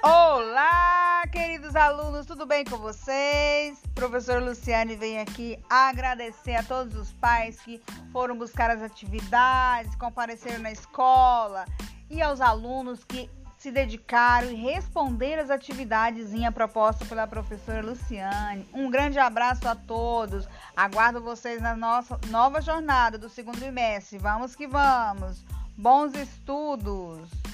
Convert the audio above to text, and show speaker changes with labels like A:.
A: Olá, queridos alunos, tudo bem com vocês? Professor Luciane vem aqui agradecer a todos os pais que foram buscar as atividades, compareceram na escola e aos alunos que se dedicaram e responderam as atividades proposta pela professora Luciane. Um grande abraço a todos. Aguardo vocês na nossa nova jornada do segundo trimestre. Vamos que vamos. Bons estudos!